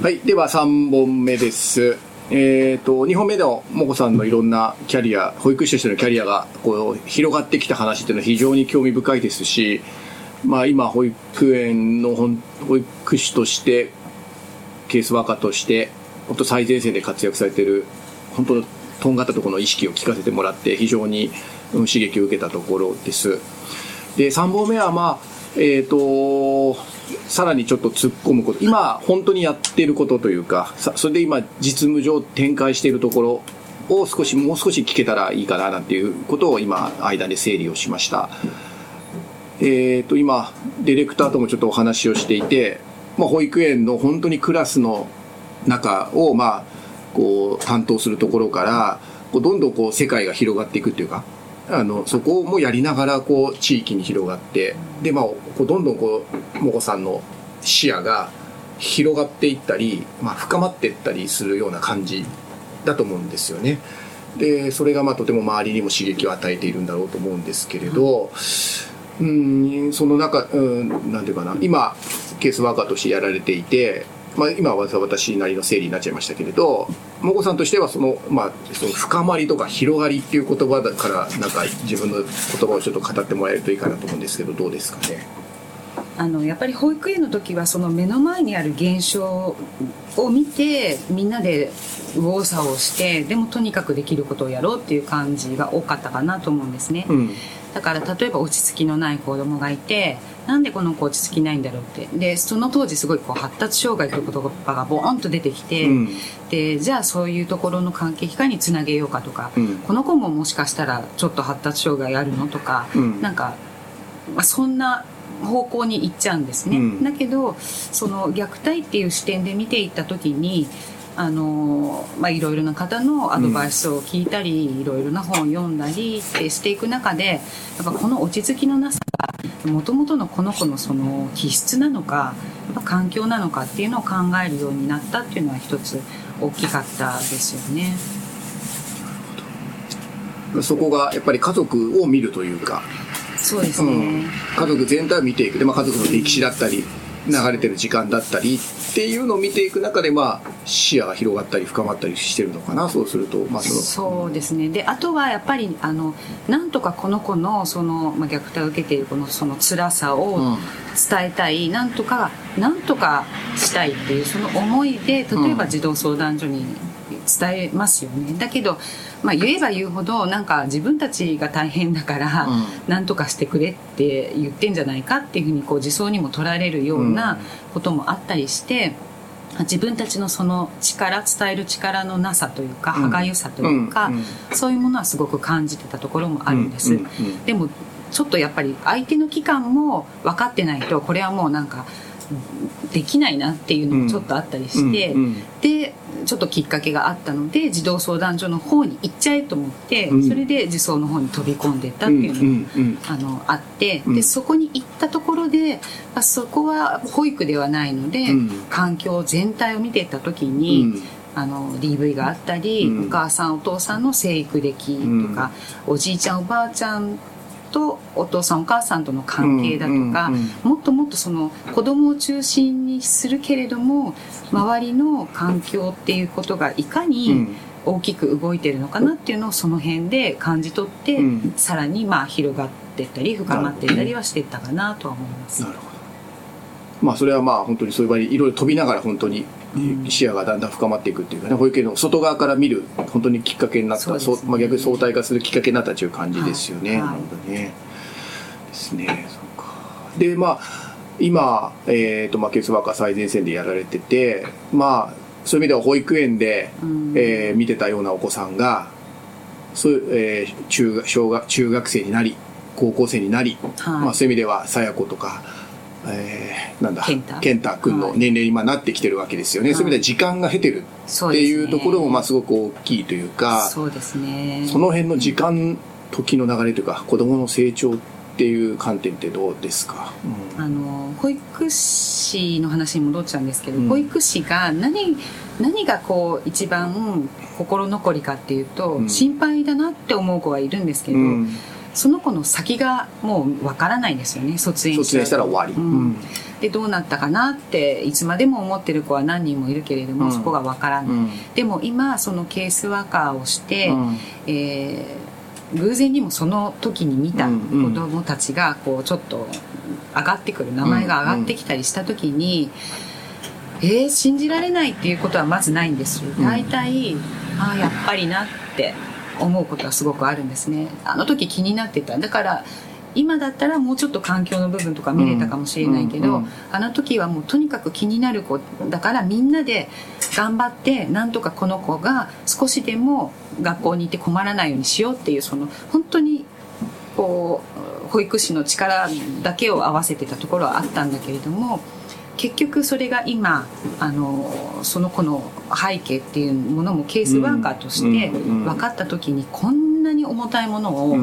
はい、では3本目です。えっ、と、2本目のもこさんのいろんなキャリア、保育士としてのキャリアがこう広がってきた話っていうのは非常に興味深いですし、まあ今、保育園の保育士として、ケースワーカーとして、本当最前線で活躍されている、本当とんがったところの意識を聞かせてもらって、非常に刺激を受けたところです。で、3本目はまあ、えっ、と、さらにちょっと突っ込むこと、今本当にやってることというか、それで今実務上展開しているところを少し、もう少し聞けたらいいかななんていうことを今、間で整理をしました。えっ、と、今、ディレクターともちょっとお話をしていて、まあ、保育園の本当にクラスの中を、まあ、こう、担当するところから、こうどんどんこう、世界が広がっていくっていうか、あの、そこもやりながら、こう、地域に広がって、で、まあ、こうどんどんこう、もこさんの視野が広がっていったり、まあ、深まっていったりするような感じだと思うんですよね。で、それがまあ、とても周りにも刺激を与えているんだろうと思うんですけれど、うん、その中、うん、なんていうかな、今、ケースワーカーとしてやられていて、まあ、今は私なりの整理になっちゃいましたけれど、もこさんとしてはその、まあ、その深まりとか広がりっていう言葉だから、なんか自分の言葉をちょっと語ってもらえるといいかなと思うんですけど、どうですかね？あのやっぱり保育園の時はその目の前にある現象を見てみんなで右往左往してでもとにかくできることをやろうっていう感じが多かったかなと思うんですね、うん。だから例えば落ち着きのない子供がいてなんでこの子落ち着きないんだろうって。でその当時すごいこう発達障害という言葉がボーンと出てきて、うん。でじゃあそういうところの関係機関につなげようかとか、うん。この子ももしかしたらちょっと発達障害あるのとか、うん。なんか、まあ、そんな方向に行っちゃうんですね、うん。だけどその虐待っていう視点で見ていった時にあのまあ、いろいろな方のアドバイスを聞いたり、いろいろな本を読んだりってしていく中でやっぱこの落ち着きのなさがもともとのこの子のその気質なのかやっぱ環境なのかっていうのを考えるようになったっていうのは一つ大きかったですよね。そこがやっぱり家族を見るというか、そうですね、うん、家族全体を見ていく。で、まあ、家族の歴史だったり流れてる時間だったりっていうのを見ていく中で、まあ、視野が広がったり深まったりしてるのかなそうすると、まあ、そのそうですね。であとはやっぱりあのなんとかこの子のその、まあ、虐待を受けているこのその辛さをうん。伝えたい、なんとかなんとかしたいっていうその思いで例えば児童相談所に伝えますよね。だけど、まあ、言えば言うほどなんか自分たちが大変だから、うん。なんとかしてくれって言ってんじゃないかっていうふうにこう自走にも取られるようなこともあったりして。自分たちのその力伝える力のなさというかうん。歯がゆさというか、うん。うん。そういうものはすごく感じてたところもあるんです、うん。うん。うん。でもちょっとやっぱり相手の期間も分かってないとこれはもうなんかできないなっていうのもちょっとあったりして、でちょっときっかけがあったので児童相談所の方に行っちゃえと思って、うん。それで児相の方に飛び込んでったっていうのも、うんうんうんあのあって、うん。でそこに行ったところでまあそこは保育ではないので、うん。環境全体を見ていった時に、うん。あの DV があったり、うん。お母さんお父さんの生育歴とか、おじいちゃんおばあちゃんとお父さんお母さんとの関係だとか、もっともっとその子供を中心にするけれども周りの環境っていうことがいかうにん。大きく動いてるのかなっていうのをその辺で感じ取って、うん。さらにまあ広がっていったり深まっていったりはしていったかなとは思います。なるほど。まあそれはまあ本当にそういう場合にいろいろ飛びながら本当にうん視野がだんだん深まっていくっていうかね保育園の外側から見る本当にきっかけになったね。まあ、逆に相対化するきっかけになったという感じですよね、はい。なるほどね。ですねそうか。でまあ今、えーとまあ、ケースワーカー最前線でやられててまあそういう意味では保育園で、うん。えー見てたようなお子さんがそういう、えー中学小学中学生になり高校生になり、はい。まあ、そういう意味ではさや子とか、えーなんだ健太。君の年齢にまあなってきてるわけですよね、はい。そういう意味では時間が経てるっていうところもまあすごく大きいというかそうですね。その辺の時間時の流れというか子供の成長っていう観点ってどうですか、うん。あの保育士の話に戻っちゃうんですけど、うん。保育士が何何がこう一番心残りかっていうと、うん。心配だなって思う子がいるんですけど、うんその子の先がもうわからないんですよね卒園卒園したら終わり、うん。でどうなったかなっていつまでも思ってる子は何人もいるけれども、そこがわからない、うん、でも今そのケースワーカーをして、うん、えー、偶然にもその時に見た子供たちがこうちょっと上がってくる名前が上がってきたりした時に、うん、えー、信じられないっていうことはまずないんですよ。大体、ああやっぱりなって思うことはすごくあるんですね。あの時気になってた。だから今だったらもうちょっと環境の部分とか見れたかもしれないけど、うんうん。うん、あの時はもうとにかく気になる子だからみんなで頑張ってなんとかこの子が少しでも学校に行って困らないようにしようっていうその本当にこう保育士の力だけを合わせてたところはあったんだけれども結局それが今あのその子の背景っていうものもケースワーカーとして分かった時にこんなに重たいものを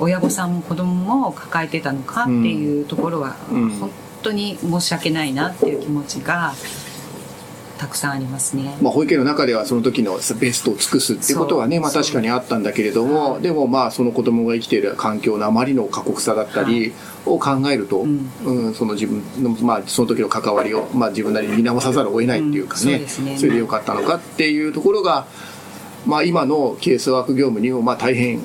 親御さんも子供も抱えてたのかっていうところは本当に申し訳ないなっていう気持ちがたくさんありますね、まあ、保育園の中ではその時のベストを尽くすっていうことはね、まあ、確かにあったんだけれども、はい、でもまあその子供が生きている環境のあまりの過酷さだったりを考えると、はい、うん、その自分の、まあ、その時の関わりを、まあ、自分なりに見直さざるを得ないっていうかねうん、そね。それでよかったのかっていうところが、まあ、今のケースワーク業務にもまあ大変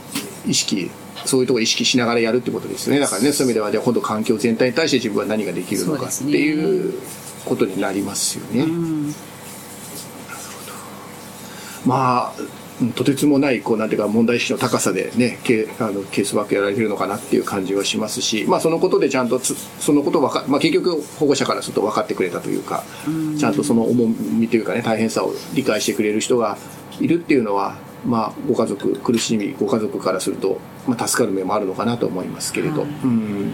意識そういうところを意識しながらやるってことですね。だからねそういう意味ではじゃ今度環境全体に対して自分は何ができるのかっていうことになりますよね。うん、まあとてつもないこうなんていうか問題意識の高さでねケあのケースワークやられてるのかなっていう感じはしますし、まあ、そのことでちゃんとそのことをか、まあ、結局保護者からすると分かってくれたというか、うちゃんとその重みというかね大変さを理解してくれる人がいるっていうのは、まあ、ご家族苦しみご家族からすると、まあ、助かる面もあるのかなと思いますけれど、うん。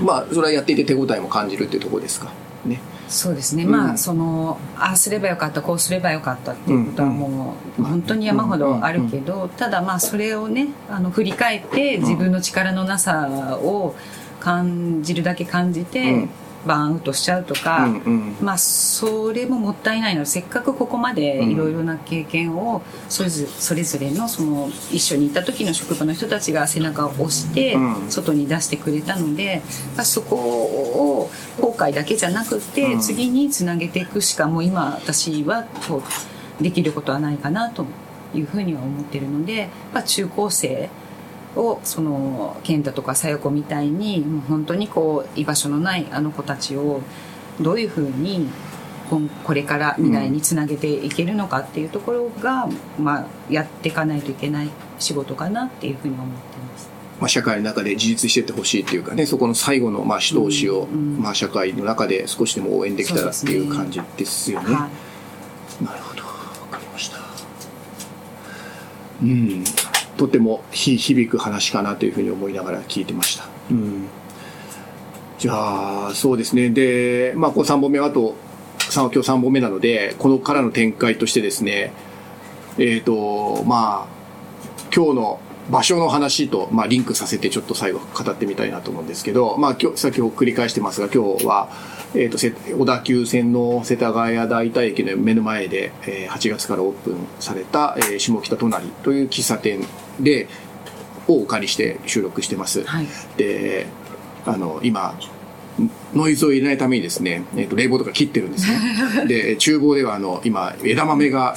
まあそれはやっていて手応えも感じるっていうところですか。ね。そうですね、うん、まあそのああすればよかったこうすればよかったっていうことはもう本当に山ほどあるけどただまあそれをねあの振り返って自分の力のなさを感じるだけ感じて、バーンアウトしちゃうとか、うんうん、まあそれももったいないのでせっかくここまでいろいろな経験をそれぞれそれぞれのその一緒にいた時の職場の人たちが背中を押して外に出してくれたので、まあ、そこを後悔だけじゃなくて次につなげていくしかもう今私はこうできることはないかなというふうには思ってるので、まあ、中高生をその健太とか小夜子みたいにもう本当にこう居場所のないあの子たちをどういうふうにこれから未来につなげていけるのかっていうところが、まあ、やっていかないといけない仕事かなっていうふうに思ってます。まあ、社会の中で自立していってほしいっていうかねそこの最後のまあ指導士を、まあ、社会の中で少しでも応援できたらっていう感じですよね。ねはい、なるほど分かりました。うんとても響く話かなというふうに思いながら聞いてました。うん、じゃあ、そうですね。で、まあ、こう3本目はあと、今日3本目なので、このからの展開としてですね、えっ、ー、と、まあ、今日の場所の話と、まあ、リンクさせてちょっと最後語ってみたいなと思うんですけど、まあ、今日、先ほど繰り返してますが、今日は、えっ、ー、と、小田急線の世田谷大田駅の目の前で、えー、8月からオープンされた、えー、下北隣という喫茶店で、をお借りして収録してます。はい、で、あの、今、ノイズを入れないためにですね、えー、と冷房とか切ってるんですね。で、厨房ではあの、今、枝豆が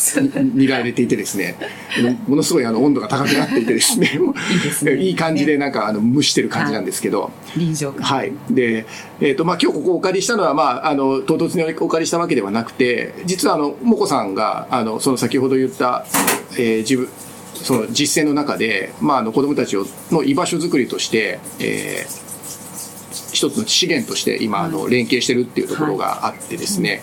煮られていてですね、ものすごいあの温度が高くなっていてですね、いい感じでなんかあの蒸してる感じなんですけど、臨場感。はい。で、えっ、ー、と、まあ今日ここお借りしたのは、まあ、あの、唐突にお借りしたわけではなくて、実はあの、もこさんが、あの、その先ほど言った、えー、自分、その実践の中で、まあ、あの子供たちの居場所づくりとして、えー、一つの資源として今、あの連携してるっていうところがあってですね、はい、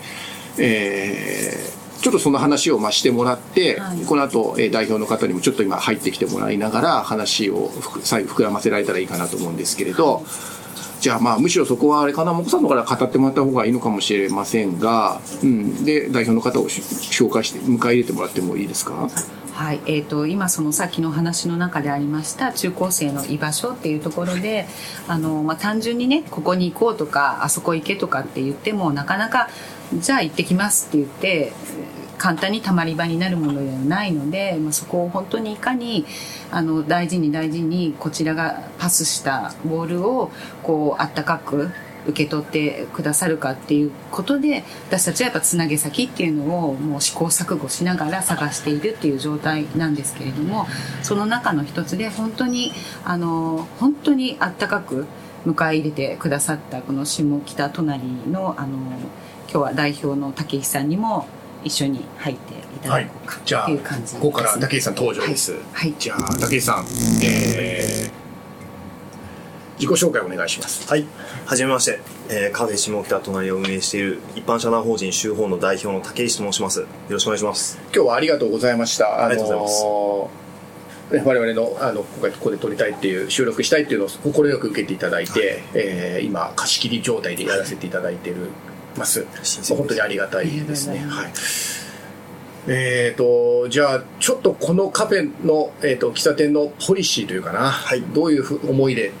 えー、ちょっとその話をまあしてもらって、はい、この後、え代表の方にもちょっと今入ってきてもらいながら話を最後膨らませられたらいいかなと思うんですけれど、じゃあまあむしろそこはあれかな、もこさんのから語ってもらった方がいいのかもしれませんが、うん、で、代表の方を紹介して、迎え入れてもらってもいいですか？はいえーと、今そのさっきの話の中でありました中高生の居場所っていうところであの、まあ、単純にねここに行こうとかあそこ行けとかって言ってもなかなかじゃあ行ってきますって言って簡単にたまり場になるものではないので、まあ、そこを本当にいかにあの大事に大事にこちらがパスしたボールをこうあったかく受け取ってくださるかっていうことで私たちはやっぱつなげ先っていうのをもう試行錯誤しながら探しているっていう状態なんですけれどもその中の一つで本当にあの本当にあったかく迎え入れてくださったこの下北隣のあの今日は代表の武井さんにも一緒に入っていただこうかじゃあっていう感じです、ここから武井さん登場です、はい。はい。じゃあ武井さん、えー、自己紹介お願いしますはい。はじめまして。えーカフェ下北隣を運営している一般社団法人修法の代表の竹石と申します。よろしくお願いします。今日はありがとうございました。ありがとうございますね我々のあの今回ここで撮りたいっていう収録したいっていうのを快く受けていただいて、えー今貸し切り状態でやらせていただいてるます。本当にありがたいですね。はい。えー、とじゃあちょっとこのカフェの、えー、と喫茶店のポリシーというかな、はいどういうふ思いで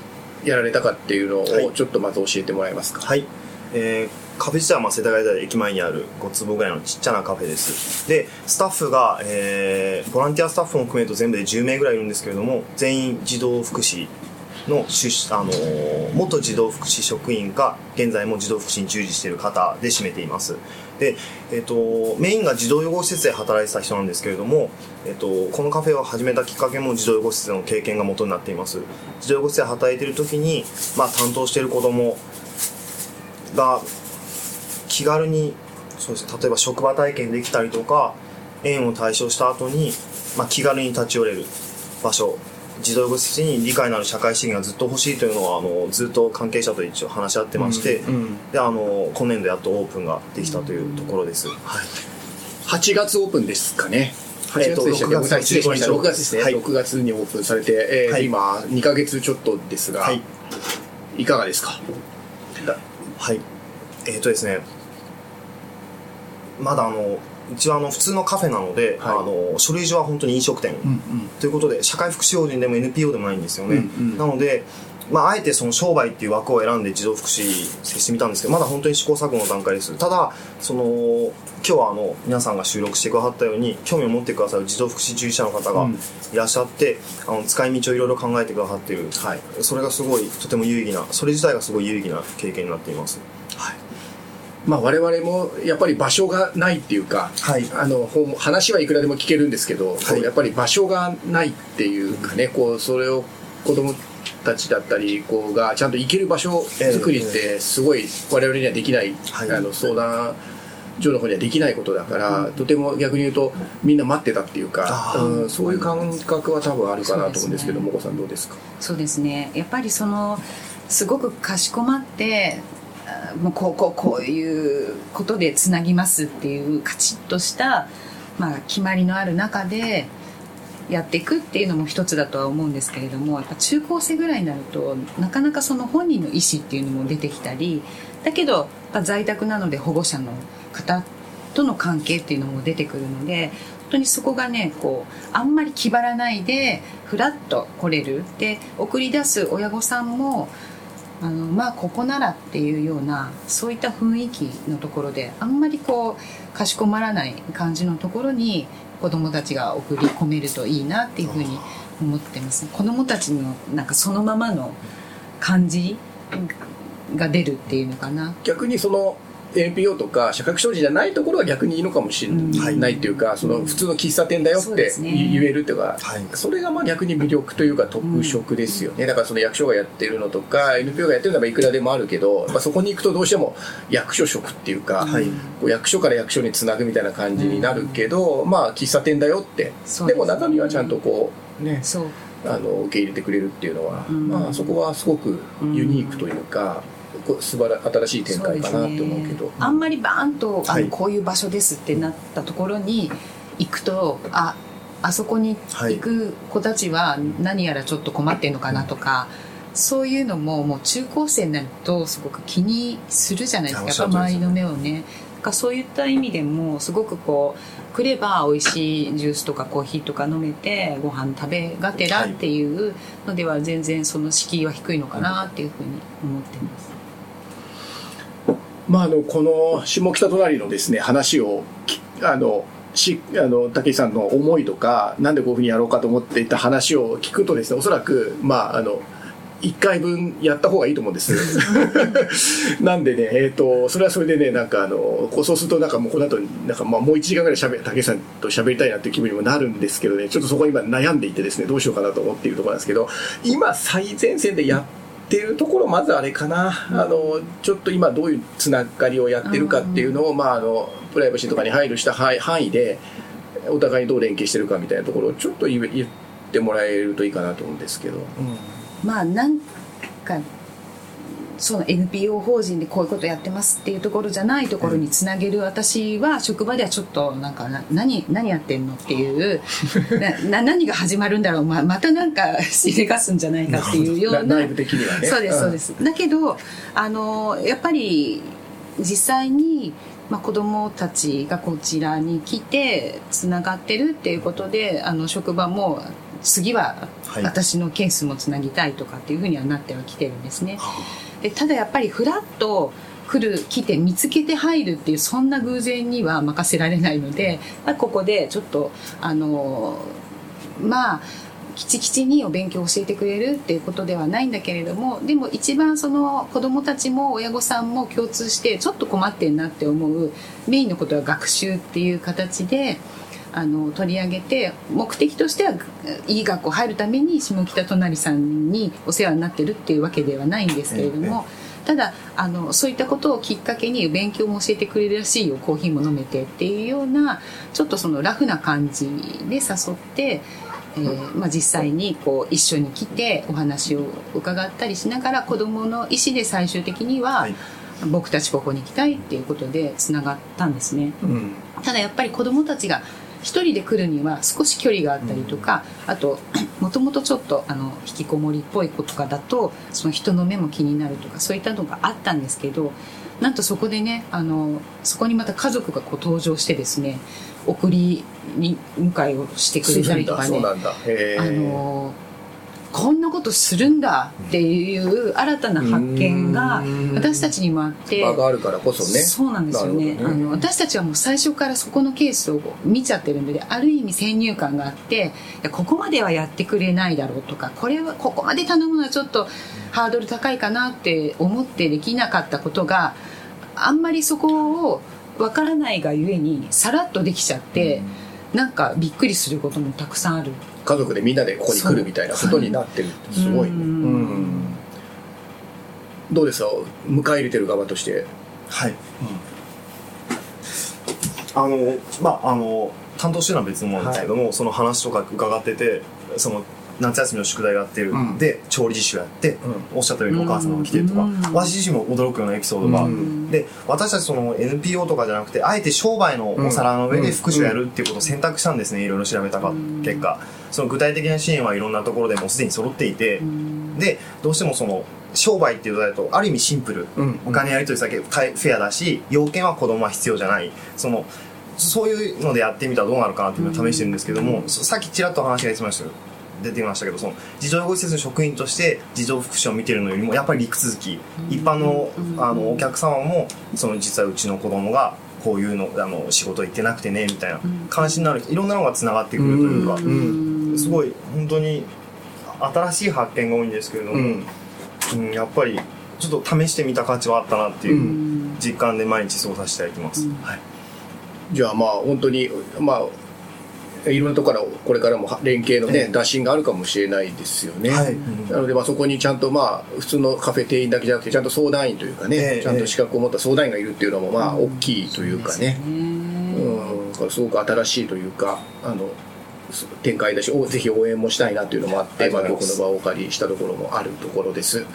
やられたかっていうのはいをちょっとまず教えてもらえますか？はい。えーカフェ自体はまあ世田谷台駅前にある5坪ぐらいのちっちゃなカフェです。で、スタッフが、えーボランティアスタッフも含めると全部で10名ぐらいいるんですけれども、全員児童福祉の出あのー元児童福祉職員が現在も児童福祉に従事している方で占めています。で、えっとメインが児童養護施設で働いてた人なんですけれども、えっとこのカフェを始めたきっかけも児童養護施設の経験が元になっています。児童養護施設で働いている時に、まあ、担当している子供が気軽にそうです。ね例えば職場体験できたりとか園を対象した後に、まあ、気軽に立ち寄れる場所児童養護施設に理解のある社会資源がずっと欲しいというのはあのずっと関係者と一応話し合ってまして、うんうん。であの今年度やっとオープンができたというところです、はい、8月オープンですかね。8えーと月でしたっけ？6月失礼しました。6月ですね。はい。6月にオープンされて、えーはい。今2ヶ月ちょっとですが、はい。い、かがですか？はい。えっ、とですね。まだあのうちはあの普通のカフェなので、はい。あの書類上は本当に飲食店、ということで社会福祉法人でも NPO でもないんですよね、うんうん。なので、まあ、あえてその商売っていう枠を選んで児童福祉接してみたんですけどまだ本当に試行錯誤の段階です。ただその今日はあの皆さんが収録してくださったように興味を持ってくださる児童福祉従事者の方がうん。いらっしゃって、あの使い道をいろいろ考えてくださっている、はい、それがすごいとても有意義なそれ自体がすごい有意義な経験になっています。はいまあ我々もやっぱり場所がないっていうか、はい。あの話はいくらでも聞けるんですけど、はい。やっぱり場所がないっていうかねこうそれを子供たちだったりこうがちゃんと行ける場所作りってすごい我々にはできない、はい。あの相談所の方にはできないことだから、とても逆に言うとみんな待ってたっていうかうん、そういう感覚は多分あるかなと思うんですけどもこさんどうですか？そうですね。やっぱりそのすごくかしこまってあもうこうこうこういうことでつなぎますっていうカチッとした、まあ、決まりのある中でやっていくっていうのも一つだとは思うんですけれどもやっぱ中高生ぐらいになるとなかなかその本人の意思っていうのも出てきたりだけどやっぱ在宅なので保護者の方との関係っていうのも出てくるので本当にそこがねこうあんまり気張らないでふらっと来れる。で送り出す親御さんもあのまあここならっていうようなそういった雰囲気のところであんまりこうかしこまらない感じのところに子どもたちが送り込めるといいなっていうふうに思ってます。子どもたちのなんかそのままの感じが出るっていうのかな。逆にその NPO とか社会福祉法人じゃないところが逆にいいのかもしれないっていうか、その普通の喫茶店だよって言えるっていうか、はい。それがまあ逆に魅力というか特色ですよね、だからその役所がやってるのとか NPO がやってるのはいくらでもあるけど、まあ、そこに行くとどうしても役所職っていうか、はい。こう役所から役所につなぐみたいな感じになるけど、まあ喫茶店だよって。でも中身はちゃんとこうねあの受け入れてくれるっていうのは、ん。まあそこはすごくユニークというか、素晴ら新しい展開かなって思うけど。あんまりバーンとあの、はいこういう場所ですってなったところに行くとああそこに行く子たちは何やらちょっと困ってんのかなとか、そういうのももう中高生になるとすごく気にするじゃないですかやっぱ周りの目をね。だからそういった意味でもすごくこう来れば美味しいジュースとかコーヒーとか飲めてご飯食べがてらっていうのでは全然その敷居は低いのかなっていうふうに思ってます。まあ、あのこの下北隣のですね話をきあのしあの武井さんの思いとかなんでこういうふうにやろうかと思っていた話を聞くとですねおそらく、まあ、あの1回分やった方がいいと思うんです。なんでね、えっ、と、それはそれでね、なんかあの、こうそうするとなんかもうこの後、なんかまあもう1時間ぐらい喋、竹さんと喋りたいなっていう気分にもなるんですけどね、ちょっとそこ今悩んでいてですね、どうしようかなと思っているところなんですけど、今最前線でやってるところ、まずあれかな、あの、ちょっと今どういうつながりをやってるかっていうのを、まああの、プライバシーとかに配慮した範囲で、お互いにどう連携してるかみたいなところをちょっと言ってもらえるといいかなと思うんですけど。まあなんかその NPO 法人でこういうことやってますっていうところじゃないところにつなげる私は職場ではちょっとなんかな何何やってんのっていう なな何が始まるんだろう。ままたなんかしでかすんじゃないかっていうような。な内部的にはね。そうですうんそうです、だけどあのやっぱり実際に、まあ、子どもたちがこちらに来てつながってるっていうことであの職場も次ははい。私のケースもつなぎたいとかっていうふうにはなってはきてるんですね。でただやっぱりフラッと来る来て見つけて入るっていうそんな偶然には任せられないので、ま、ここでちょっとあのまあきちきちにお勉強を教えてくれるっていうことではないんだけれどもでも一番その子どもたちも親御さんも共通してちょっと困ってんなって思うメインのことは学習っていう形であの取り上げて目的としてはいい学校入るために下北隣さんにお世話になってるっていうわけではないんですけれども。ただあのそういったことをきっかけに勉強も教えてくれるらしいよコーヒーも飲めてっていうようなちょっとそのラフな感じで誘って、えーまあ、実際にこう一緒に来てお話を伺ったりしながら子どもの意思で最終的には、はい僕たちここに来たいっていうことでつながったんですね。うんただやっぱり子どもたちが一人で来るには少し距離があったりとか、あと もともとちょっとあの引きこもりっぽい子とかだとその人の目も気になるとかそういったのがあったんですけどなんとそこでねあのそこにまた家族がこう登場してですね送りに迎えをしてくれたりとかねそうなんだ。へー。あのこんなことするんだっていう新たな発見がうん。私たちにもあって場があるからこそね。そうなんですよね。ね。あの私たちはもう最初からそこのケースを見ちゃってるのである意味先入観があってここまではやってくれないだろうとかこれはここまで頼むのはちょっとハードル高いかなって思ってできなかったことがあんまりそこをわからないがゆえにさらっとできちゃって、なんかびっくりすることもたくさんある家族でみんなでここに来るみたいなことになってるってすごいね。うん。うん。どうですか？迎え入れてる側として。はい、あのまああの担当してるのは別のものですけども、その話とか伺っててその夏休みの宿題がやってる、うん。で調理実習やって、おっしゃったようにお母様が来てるとか、うん。私自身も驚くようなエピソードが、うん。で私たちその NPO とかじゃなくてあえて商売のお皿の上で福祉をやるっていうことを選択したんですねいろいろ調べたか結果その具体的な支援はいろんなところでもうすでに揃っていて、でどうしてもその商売っていうとだとある意味シンプル、うん。お金やり取り先フェアだし要件は子供は必要じゃない。そのそういうのでやってみたらどうなるかなっていうのを試してるんですけども、そさっきちらっと話が出てました出てましたけどその児童養護施設の職員として児童福祉を見てるのよりもやっぱり陸続き、一般のあのお客様もその実はうちの子供がこういうのあの仕事行ってなくてねみたいな関心のあるいろんなのがつながってくるというか、うんすごい本当に新しい発見が多いんですけれども、うん。うん、やっぱりちょっと試してみた価値はあったなっていうう実感で毎日過ごさせていただいてます、はい、じゃあまあ本当にまあいろんなところからこれからも連携のね、打診があるかもしれないですよね、はい。なのでまあそこにちゃんとまあ普通のカフェ店員だけじゃなくてちゃんと相談員というかね、ええ。ちゃんと資格を持った相談員がいるっていうのもまあ大きいというかね、ね。うん、すごく新しいというかあのす展開だしおぜひ応援もしたいなというのもあってまあ、僕の場をお借りしたところもあるところです。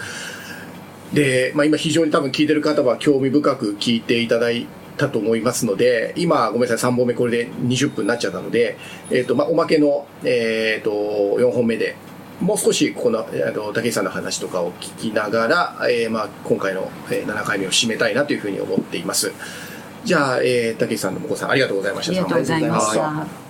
で、まあ、今非常に多分聞いてる方は興味深く聞いていただいたと思いますので今ごめんなさい3本目これで20分になっちゃったので、えーとまあ、おまけの、えー、と4本目でもう少しこの、えー、と武井さんの話とかを聞きながら、えーまあ、今回の、えー7回目を締めたいなというふうに思っています。じゃあ、えー、武井さんのお子さんありがとうございました。ありがとうございましはいた。